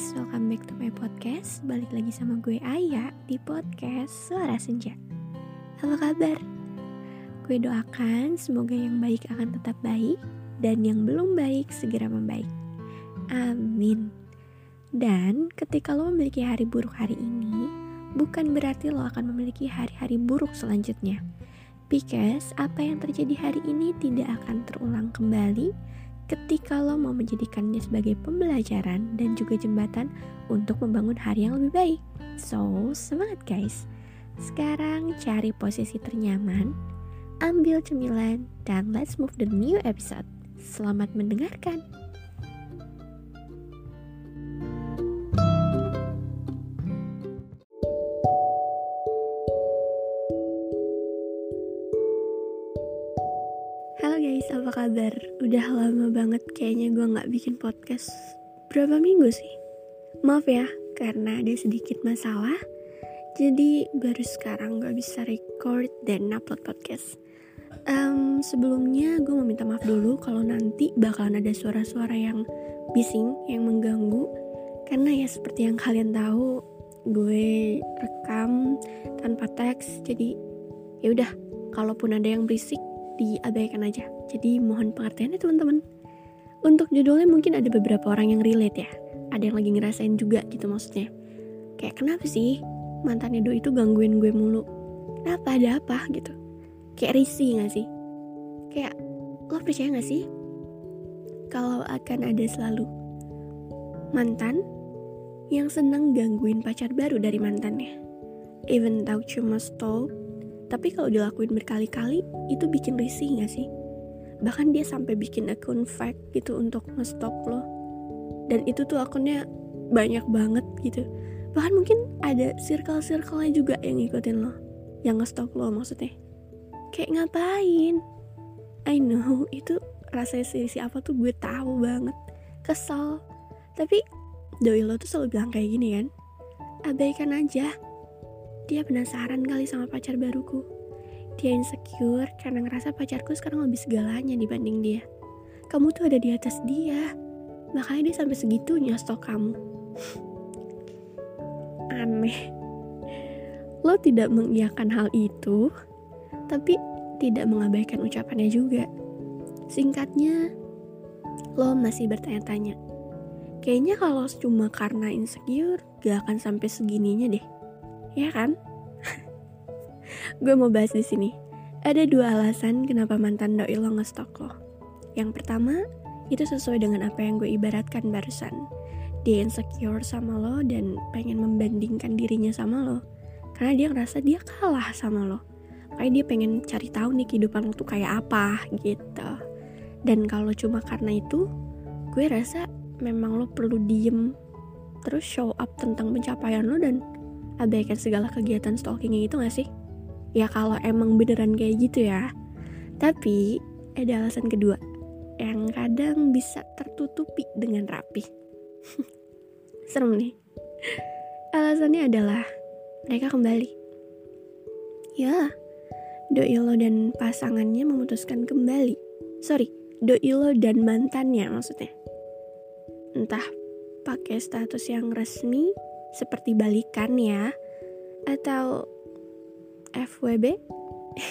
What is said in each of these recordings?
guys, welcome back to my podcast. Balik lagi sama gue Aya di podcast Suara Senja. Apa kabar? Gue doakan semoga yang baik akan tetap baik Dan yang belum baik segera membaik. Amin. Dan ketika lo memiliki hari buruk hari ini Bukan berarti lo akan memiliki hari-hari buruk selanjutnya. Because apa yang terjadi hari ini tidak akan terulang kembali ketika lo mau menjadikannya sebagai pembelajaran dan juga jembatan untuk membangun hari yang lebih baik. So, semangat guys! Sekarang cari posisi ternyaman, ambil cemilan, dan let's move the new episode. Selamat mendengarkan! Kabar? Udah lama banget kayaknya gue gak bikin podcast Berapa minggu sih? Maaf ya, karena ada sedikit masalah Jadi baru sekarang gak bisa record dan upload podcast um, Sebelumnya gue mau minta maaf dulu kalau nanti bakalan ada suara-suara yang bising, yang mengganggu Karena ya seperti yang kalian tahu gue rekam tanpa teks jadi ya udah kalaupun ada yang berisik diabaikan aja. Jadi mohon pengertian ya teman-teman. Untuk judulnya mungkin ada beberapa orang yang relate ya. Ada yang lagi ngerasain juga gitu maksudnya. Kayak kenapa sih mantannya Do itu gangguin gue mulu? Kenapa ada apa gitu? Kayak risih gak sih? Kayak lo percaya gak sih? Kalau akan ada selalu mantan yang seneng gangguin pacar baru dari mantannya. Even tahu cuma stop tapi kalau dilakuin berkali-kali, itu bikin risih gak sih? Bahkan dia sampai bikin akun fake gitu untuk ngestok lo. Dan itu tuh akunnya banyak banget gitu. Bahkan mungkin ada circle-circle juga yang ngikutin lo. Yang ngestok lo maksudnya. Kayak ngapain? I know, itu rasanya si apa tuh gue tahu banget. Kesel. Tapi doi lo tuh selalu bilang kayak gini kan. Abaikan aja dia penasaran kali sama pacar baruku. Dia insecure karena ngerasa pacarku sekarang lebih segalanya dibanding dia. Kamu tuh ada di atas dia. Makanya dia sampai segitunya stok kamu. Aneh. Lo tidak mengiyakan hal itu, tapi tidak mengabaikan ucapannya juga. Singkatnya, lo masih bertanya-tanya. Kayaknya kalau cuma karena insecure, gak akan sampai segininya deh ya kan? Gue mau bahas di sini. Ada dua alasan kenapa mantan doi lo ngestok lo. Yang pertama, itu sesuai dengan apa yang gue ibaratkan barusan. Dia insecure sama lo dan pengen membandingkan dirinya sama lo. Karena dia ngerasa dia kalah sama lo. Kayak dia pengen cari tahu nih kehidupan lo tuh kayak apa gitu. Dan kalau cuma karena itu, gue rasa memang lo perlu diem terus show up tentang pencapaian lo dan abaikan segala kegiatan stalkingnya itu gak sih? Ya kalau emang beneran kayak gitu ya. Tapi ada alasan kedua yang kadang bisa tertutupi dengan rapi. Serem nih. Alasannya adalah mereka kembali. Ya, doi lo dan pasangannya memutuskan kembali. Sorry, doi lo dan mantannya maksudnya. Entah pakai status yang resmi seperti balikan ya atau FWB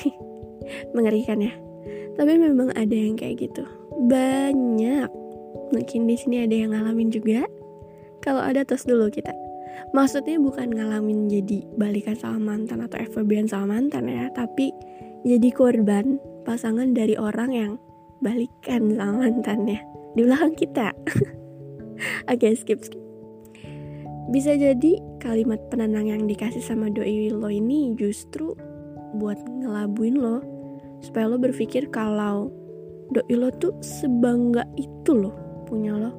mengerikan ya. Tapi memang ada yang kayak gitu. Banyak. Mungkin di sini ada yang ngalamin juga. Kalau ada tos dulu kita. Maksudnya bukan ngalamin jadi balikan sama mantan atau FWB sama mantan ya tapi jadi korban pasangan dari orang yang balikan sama mantannya. Di belakang kita. Oke okay, skip skip. Bisa jadi kalimat penenang yang dikasih sama doi lo ini justru buat ngelabuin lo. Supaya lo berpikir kalau doi lo tuh sebangga itu lo punya lo.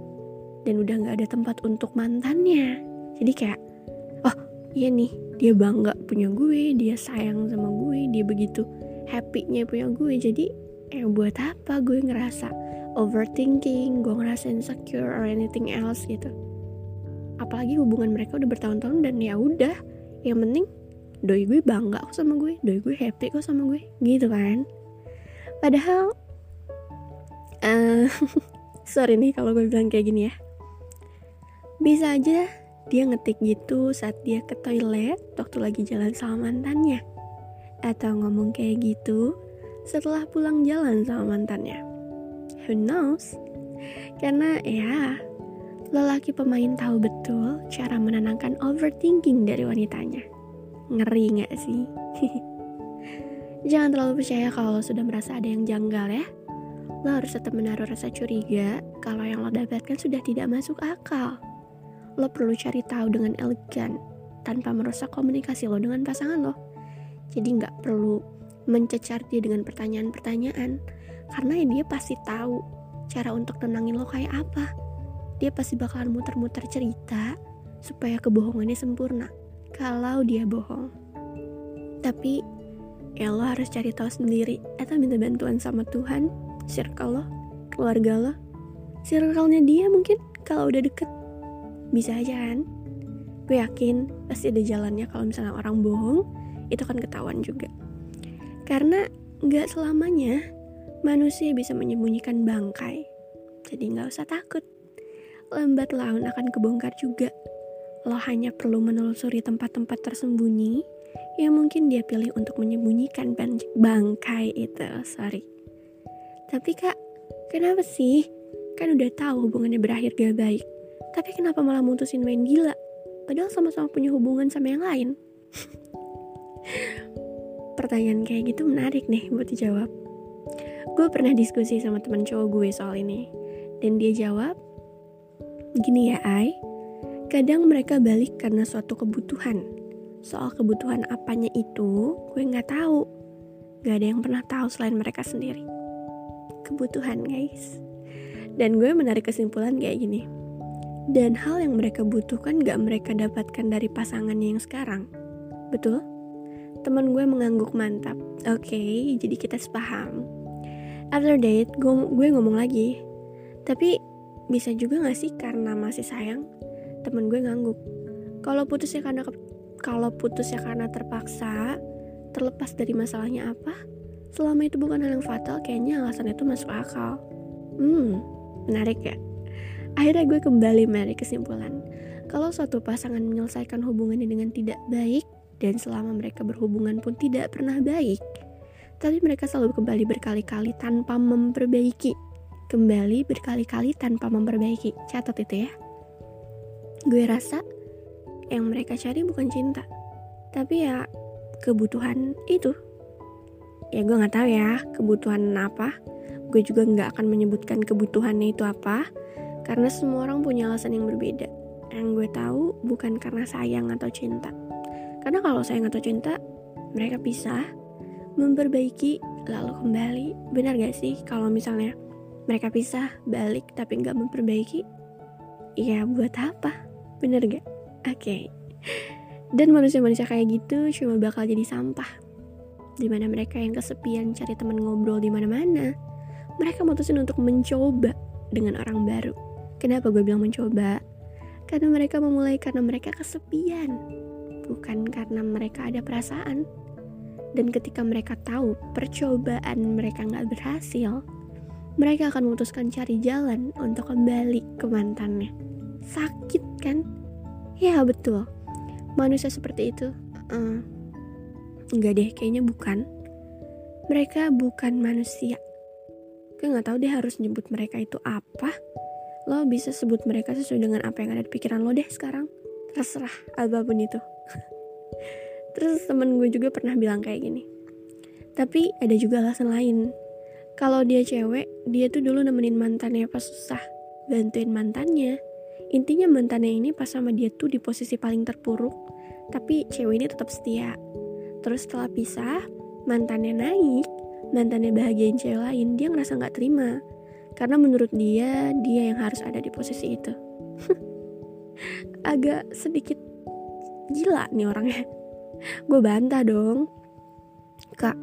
Dan udah nggak ada tempat untuk mantannya. Jadi kayak oh iya nih dia bangga punya gue dia sayang sama gue dia begitu happy-nya punya gue. Jadi eh buat apa gue ngerasa overthinking gue ngerasa insecure or anything else gitu apalagi hubungan mereka udah bertahun-tahun dan ya udah yang penting doi gue bangga kok sama gue doi gue happy kok sama gue gitu kan padahal uh, sorry nih kalau gue bilang kayak gini ya Bisa aja dia ngetik gitu saat dia ke toilet waktu lagi jalan sama mantannya. Atau ngomong kayak gitu setelah pulang jalan sama mantannya. Who knows? Karena ya, lelaki pemain tahu betul cara menenangkan overthinking dari wanitanya. Ngeri gak sih? Jangan terlalu percaya kalau sudah merasa ada yang janggal ya. Lo harus tetap menaruh rasa curiga kalau yang lo dapatkan sudah tidak masuk akal. Lo perlu cari tahu dengan elegan tanpa merusak komunikasi lo dengan pasangan lo. Jadi nggak perlu mencecar dia dengan pertanyaan-pertanyaan karena ya dia pasti tahu cara untuk tenangin lo kayak apa. Dia pasti bakalan muter-muter cerita supaya kebohongannya sempurna kalau dia bohong. Tapi ya lo harus cari tahu sendiri atau minta bantuan sama Tuhan circle lo, keluarga lo, circle-nya dia mungkin kalau udah deket. Bisa aja kan? Gue yakin pasti ada jalannya kalau misalnya orang bohong, itu kan ketahuan juga. Karena nggak selamanya manusia bisa menyembunyikan bangkai. Jadi nggak usah takut. Lambat laun akan kebongkar juga. Lo hanya perlu menelusuri tempat-tempat tersembunyi yang mungkin dia pilih untuk menyembunyikan bangkai itu. Sorry. Tapi kak, kenapa sih? Kan udah tahu hubungannya berakhir gak baik. Tapi kenapa malah mutusin main gila? Padahal sama-sama punya hubungan sama yang lain. Pertanyaan kayak gitu menarik nih buat dijawab. Gue pernah diskusi sama teman cowok gue soal ini. Dan dia jawab, Gini ya Ai, kadang mereka balik karena suatu kebutuhan. Soal kebutuhan apanya itu, gue gak tahu. Gak ada yang pernah tahu selain mereka sendiri. Kebutuhan guys. Dan gue menarik kesimpulan kayak gini. Dan hal yang mereka butuhkan gak mereka dapatkan dari pasangannya yang sekarang. Betul? teman gue mengangguk mantap. Oke okay, jadi kita sepaham. After date gue, gue ngomong lagi. Tapi bisa juga gak sih karena masih sayang temen gue ngangguk. Kalau putusnya karena kalau putusnya karena terpaksa terlepas dari masalahnya apa selama itu bukan hal yang fatal kayaknya alasan itu masuk akal. Hmm menarik ya. Akhirnya gue kembali menarik kesimpulan. Kalau suatu pasangan menyelesaikan hubungannya dengan tidak baik dan selama mereka berhubungan pun tidak pernah baik tapi mereka selalu kembali berkali-kali tanpa memperbaiki kembali berkali-kali tanpa memperbaiki. Catat itu ya. Gue rasa yang mereka cari bukan cinta tapi ya kebutuhan itu. Ya gue nggak tahu ya kebutuhan apa. Gue juga nggak akan menyebutkan kebutuhannya itu apa karena semua orang punya alasan yang berbeda. Yang gue tahu bukan karena sayang atau cinta. Karena kalau sayang atau cinta mereka pisah memperbaiki lalu kembali. Benar gak sih kalau misalnya mereka pisah balik tapi nggak memperbaiki ya buat apa bener gak oke okay. dan manusia-manusia kayak gitu cuma bakal jadi sampah di mana mereka yang kesepian cari teman ngobrol di mana-mana, mereka mutusin untuk mencoba dengan orang baru. Kenapa gue bilang mencoba? Karena mereka memulai karena mereka kesepian, bukan karena mereka ada perasaan. Dan ketika mereka tahu percobaan mereka nggak berhasil, mereka akan memutuskan cari jalan untuk kembali ke mantannya. Sakit kan? Ya betul, manusia seperti itu. Uh, Enggak deh, kayaknya bukan. Mereka bukan manusia. Gue gak tahu deh harus nyebut mereka itu apa. Lo bisa sebut mereka sesuai dengan apa yang ada di pikiran lo deh sekarang. Terserah, apa pun itu. Terus temen gue juga pernah bilang kayak gini. Tapi ada juga alasan lain. Kalau dia cewek, dia tuh dulu nemenin mantannya pas susah. Bantuin mantannya. Intinya mantannya ini pas sama dia tuh di posisi paling terpuruk. Tapi cewek ini tetap setia Terus setelah pisah, mantannya naik, mantannya bahagiain cewek lain, dia ngerasa nggak terima. Karena menurut dia, dia yang harus ada di posisi itu. Agak sedikit gila nih orangnya. gue bantah dong. Kak,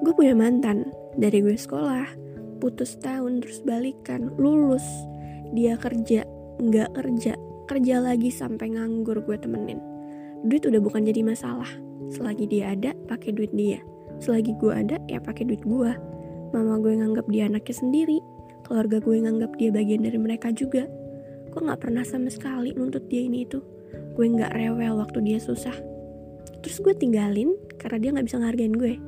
gue punya mantan dari gue sekolah. Putus tahun terus balikan, lulus. Dia kerja, nggak kerja, kerja lagi sampai nganggur gue temenin. Duit udah bukan jadi masalah. Selagi dia ada pakai duit dia. Selagi gue ada ya pakai duit gue. Mama gue nganggap dia anaknya sendiri. Keluarga gue nganggap dia bagian dari mereka juga. Gue nggak pernah sama sekali nuntut dia ini itu. Gue nggak rewel waktu dia susah. Terus gue tinggalin karena dia nggak bisa ngehargain gue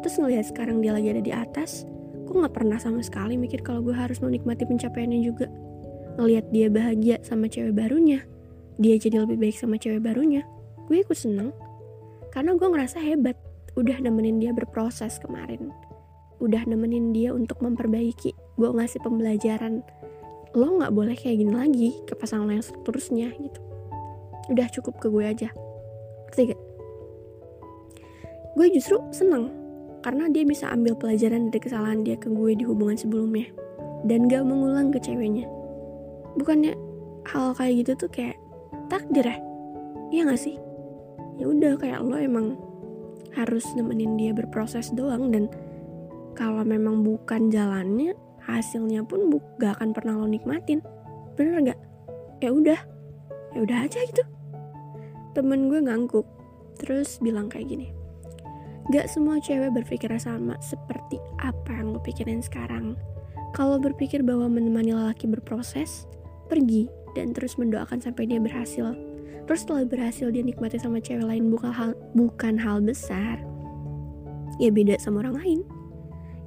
terus ngelihat sekarang dia lagi ada di atas gue nggak pernah sama sekali mikir kalau gue harus menikmati pencapaiannya juga. Ngelihat dia bahagia sama cewek barunya dia jadi lebih baik sama cewek barunya gue ikut seneng. Karena gue ngerasa hebat udah nemenin dia berproses kemarin. Udah nemenin dia untuk memperbaiki gue ngasih pembelajaran. Lo nggak boleh kayak gini lagi ke pasangan lo yang seterusnya gitu. Udah cukup ke gue aja. Ngerti gak? gue justru seneng karena dia bisa ambil pelajaran dari kesalahan dia ke gue di hubungan sebelumnya. Dan gak mengulang ke ceweknya. Bukannya hal kayak gitu tuh kayak takdir ya? Iya gak sih? Ya udah kayak lo emang harus nemenin dia berproses doang dan kalau memang bukan jalannya hasilnya pun bu gak akan pernah lo nikmatin. Bener gak? Ya udah. Ya udah aja gitu. Temen gue ngangguk terus bilang kayak gini Gak semua cewek berpikir sama seperti apa yang lo pikirin sekarang. Kalau berpikir bahwa menemani lelaki berproses, pergi dan terus mendoakan sampai dia berhasil. Terus setelah berhasil dia nikmati sama cewek lain bukan hal bukan hal besar. Ya beda sama orang lain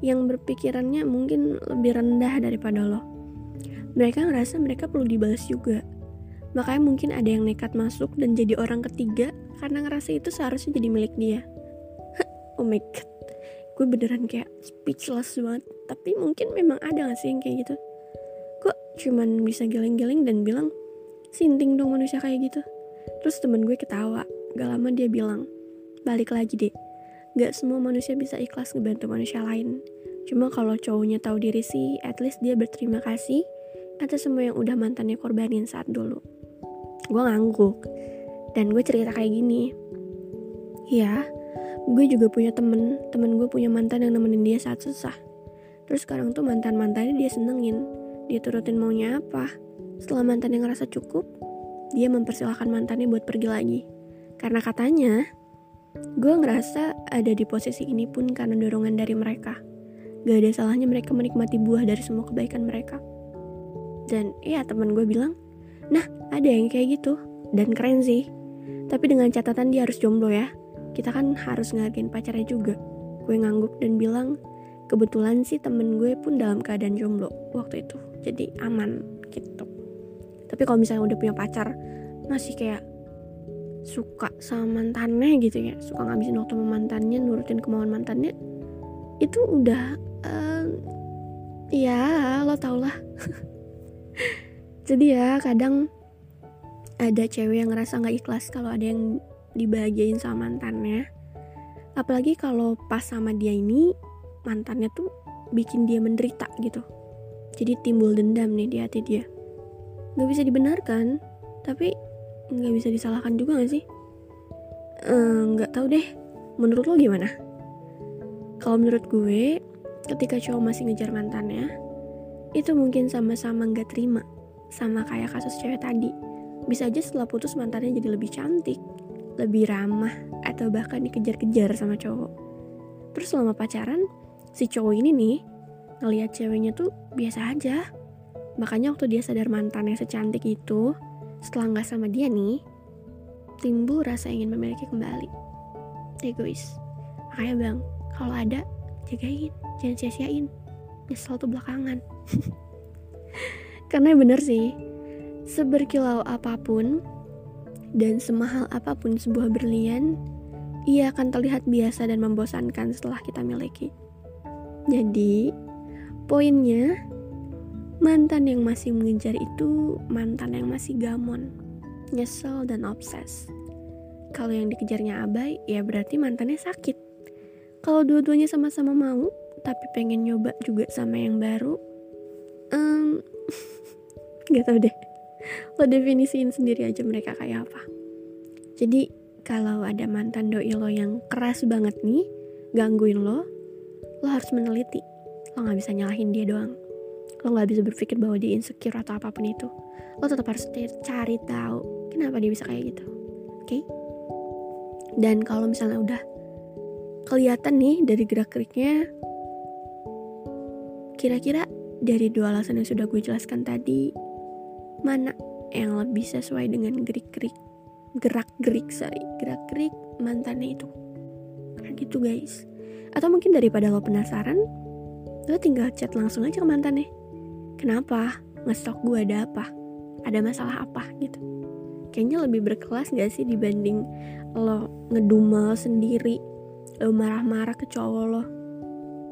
yang berpikirannya mungkin lebih rendah daripada lo. Mereka ngerasa mereka perlu dibalas juga. Makanya mungkin ada yang nekat masuk dan jadi orang ketiga karena ngerasa itu seharusnya jadi milik dia. Oh my god, gue beneran kayak speechless banget. Tapi mungkin memang ada gak sih yang kayak gitu? Kok cuman bisa geleng-geleng dan bilang, sinting dong manusia kayak gitu. Terus temen gue ketawa, gak lama dia bilang, balik lagi deh, Gak semua manusia bisa ikhlas ngebantu manusia lain. Cuma kalau cowoknya tahu diri sih, at least dia berterima kasih atas semua yang udah mantannya korbanin saat dulu. Gue ngangguk, dan gue cerita kayak gini. Ya, gue juga punya temen, temen gue punya mantan yang nemenin dia saat susah. Terus sekarang tuh mantan-mantannya dia senengin, dia turutin maunya apa. Setelah mantannya ngerasa cukup, dia mempersilahkan mantannya buat pergi lagi. Karena katanya, Gue ngerasa ada di posisi ini pun karena dorongan dari mereka. Gak ada salahnya mereka menikmati buah dari semua kebaikan mereka. Dan iya teman gue bilang, nah ada yang kayak gitu. Dan keren sih. Tapi dengan catatan dia harus jomblo ya. Kita kan harus ngargain pacarnya juga. Gue ngangguk dan bilang, kebetulan sih temen gue pun dalam keadaan jomblo waktu itu. Jadi aman gitu. Tapi kalau misalnya udah punya pacar, masih kayak suka sama mantannya gitu ya suka ngabisin waktu sama mantannya nurutin kemauan mantannya itu udah uh, ya lo tau lah jadi ya kadang ada cewek yang ngerasa nggak ikhlas kalau ada yang dibahagiain sama mantannya. Apalagi kalau pas sama dia ini mantannya tuh bikin dia menderita gitu. Jadi timbul dendam nih di hati dia. Nggak bisa dibenarkan tapi nggak bisa disalahkan juga gak sih? Eh, nggak uh, tahu deh. Menurut lo gimana? Kalau menurut gue ketika cowok masih ngejar mantannya itu mungkin sama-sama nggak terima sama kayak kasus cewek tadi. Bisa aja setelah putus mantannya jadi lebih cantik lebih ramah atau bahkan dikejar-kejar sama cowok terus selama pacaran si cowok ini nih ngelihat ceweknya tuh biasa aja makanya waktu dia sadar mantannya secantik itu setelah nggak sama dia nih, timbul rasa ingin memiliki kembali. Egois. Makanya bang, kalau ada, jagain, jangan sia-siain. Nyesel tuh belakangan. Karena bener sih, seberkilau apa pun dan semahal apa pun sebuah berlian, ia akan terlihat biasa dan membosankan setelah kita miliki. Jadi, poinnya Mantan yang masih mengejar itu mantan yang masih gamon, nyesel dan obses. Kalau yang dikejarnya abai, ya berarti mantannya sakit. Kalau dua-duanya sama-sama mau, tapi pengen nyoba juga sama yang baru, um, gak tau deh. Lo definisiin sendiri aja mereka kayak apa. Jadi kalau ada mantan doi lo yang keras banget nih, gangguin lo, lo harus meneliti. Lo gak bisa nyalahin dia doang lo nggak bisa berpikir bahwa dia insecure atau apa pun itu lo tetap harus cari tahu kenapa dia bisa kayak gitu oke okay? dan kalau misalnya udah kelihatan nih dari gerak geriknya kira-kira dari dua alasan yang sudah gue jelaskan tadi mana yang lebih sesuai dengan gerik-gerik gerak-gerik sorry gerak-gerik mantannya itu. Kayak gitu guys. Atau mungkin daripada lo penasaran lo tinggal chat langsung aja ke mantannya. Kenapa? Ngestok gue ada apa? Ada masalah apa? Gitu. Kayaknya lebih berkelas gak sih dibanding lo ngedumel sendiri lo marah-marah ke cowok lo.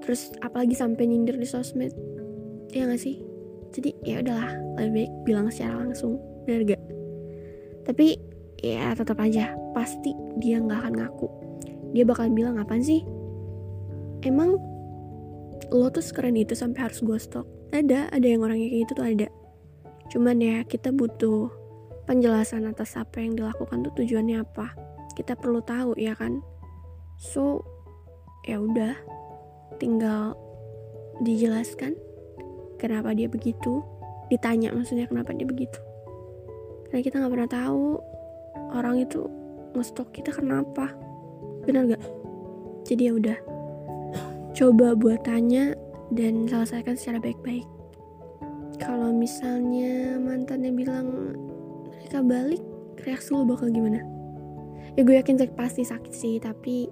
Terus apalagi sampai nyindir di sosmed. Ya gak sih jadi ya udahlah lebih baik bilang secara langsung bener gak? Tapi ya tetap aja pasti dia nggak akan ngaku. Dia bakalan bilang apaan sih? Emang lo tuh sekeren itu sampai harus gue stok ada ada yang orangnya kayak gitu tuh ada. Cuman ya kita butuh penjelasan atas apa yang dilakukan tuh tujuannya apa. Kita perlu tahu ya kan? So ya udah tinggal dijelaskan kenapa dia begitu? Ditanya maksudnya kenapa dia begitu? Karena kita nggak pernah tahu orang itu ngestok kita kenapa benar gak jadi ya udah. Coba buat tanya dan selesaikan secara baik-baik. Kalau misalnya mantannya bilang mereka balik reaksi lo bakal gimana? Ya gue yakin pasti sakit sih tapi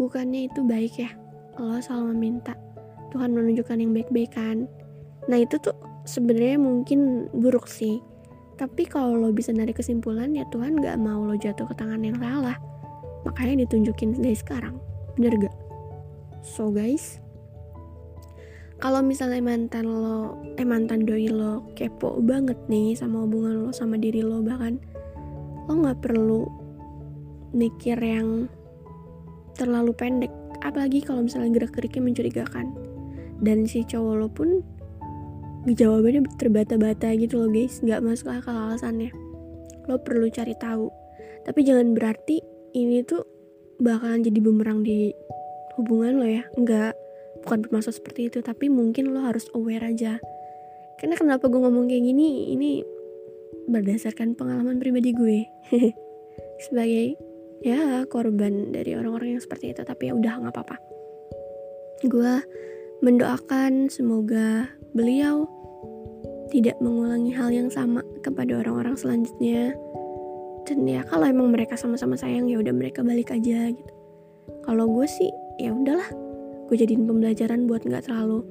bukannya itu baik ya? Lo selalu meminta Tuhan menunjukkan yang baik-baik kan nah itu tuh sebenarnya mungkin buruk sih tapi kalau lo bisa narik kesimpulan ya Tuhan gak mau lo jatuh ke tangan yang salah. Makanya ditunjukin dari sekarang. Bener gak? So guys, kalau misalnya mantan lo, eh mantan doi lo kepo banget nih sama hubungan lo sama diri lo bahkan lo nggak perlu mikir yang terlalu pendek. Apalagi kalau misalnya gerak-geriknya mencurigakan. Dan si cowok lo pun jawabannya terbata-bata gitu loh guys. Nggak masuk akal alasannya. Lo perlu cari tahu. Tapi jangan berarti ini tuh bakalan jadi bumerang di hubungan lo ya. Nggak bukan bermaksud seperti itu. Tapi mungkin lo harus aware aja. Karena kenapa gue ngomong kayak gini? Ini berdasarkan pengalaman pribadi gue. Sebagai ya korban dari orang-orang yang seperti itu. Tapi ya udah nggak apa-apa. Gue mendoakan semoga beliau tidak mengulangi hal yang sama kepada orang-orang selanjutnya. Dan ya kalau emang mereka sama-sama sayang ya udah mereka balik aja gitu. Kalau gue sih ya udahlah. Gue jadiin pembelajaran buat nggak terlalu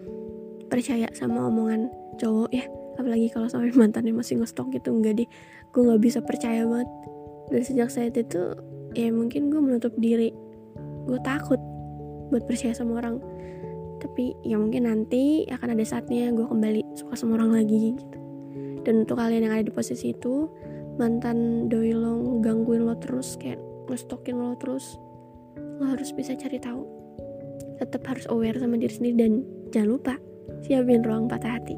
percaya sama omongan cowok ya. Apalagi kalau sampai mantannya masih ngestok gitu enggak deh. Gue nggak bisa percaya banget. Dan sejak saat itu ya mungkin gue menutup diri. Gue takut buat percaya sama orang tapi ya mungkin nanti akan ada saatnya gue kembali suka sama orang lagi gitu. Dan untuk kalian yang ada di posisi itu mantan doi lo gangguin lo terus kayak ngestokin lo terus lo harus bisa cari tahu. Tetap harus aware sama diri sendiri dan jangan lupa siapin ruang patah hati.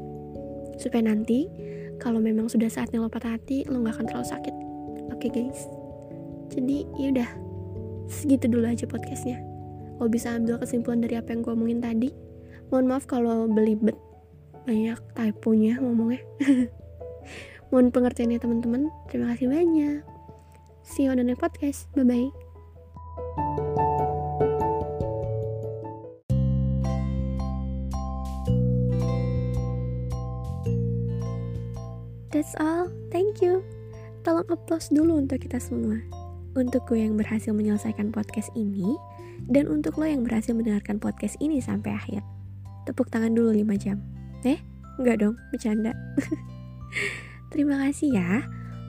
Supaya nanti kalau memang sudah saatnya lo patah hati lo nggak akan terlalu sakit. Oke okay, guys. Jadi yaudah segitu dulu aja podcastnya lo bisa ambil kesimpulan dari apa yang gue omongin tadi. Mohon maaf kalau belibet. Banyak typonya ngomongnya. Mohon pengertiannya teman-teman. Terima kasih banyak. See you on the next podcast. Bye bye That's all, thank you. Tolong applause dulu untuk kita semua. Untuk gue yang berhasil menyelesaikan podcast ini, dan untuk lo yang berhasil mendengarkan podcast ini sampai akhir, tepuk tangan dulu 5 jam. Eh, enggak dong, bercanda. Terima kasih ya,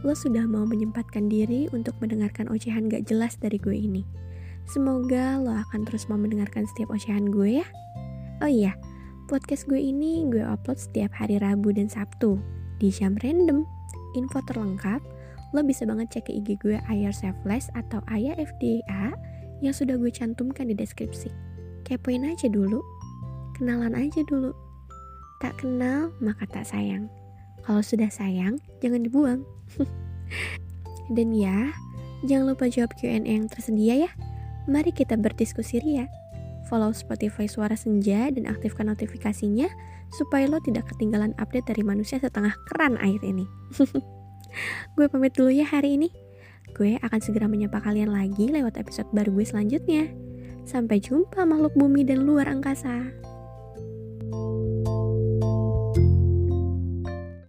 lo sudah mau menyempatkan diri untuk mendengarkan ocehan gak jelas dari gue ini. Semoga lo akan terus mau mendengarkan setiap ocehan gue ya. Oh iya, podcast gue ini gue upload setiap hari Rabu dan Sabtu di jam random. Info terlengkap, lo bisa banget cek ke IG gue Ayar atau Ayah FDA yang sudah gue cantumkan di deskripsi. Kepoin aja dulu, kenalan aja dulu. Tak kenal, maka tak sayang. Kalau sudah sayang, jangan dibuang. Dan ya, jangan lupa jawab Q&A yang tersedia ya. Mari kita berdiskusi ria. Follow Spotify Suara Senja dan aktifkan notifikasinya supaya lo tidak ketinggalan update dari manusia setengah keran air ini. gue pamit dulu ya hari ini. Gue akan segera menyapa kalian lagi lewat episode baru gue selanjutnya. Sampai jumpa makhluk bumi dan luar angkasa.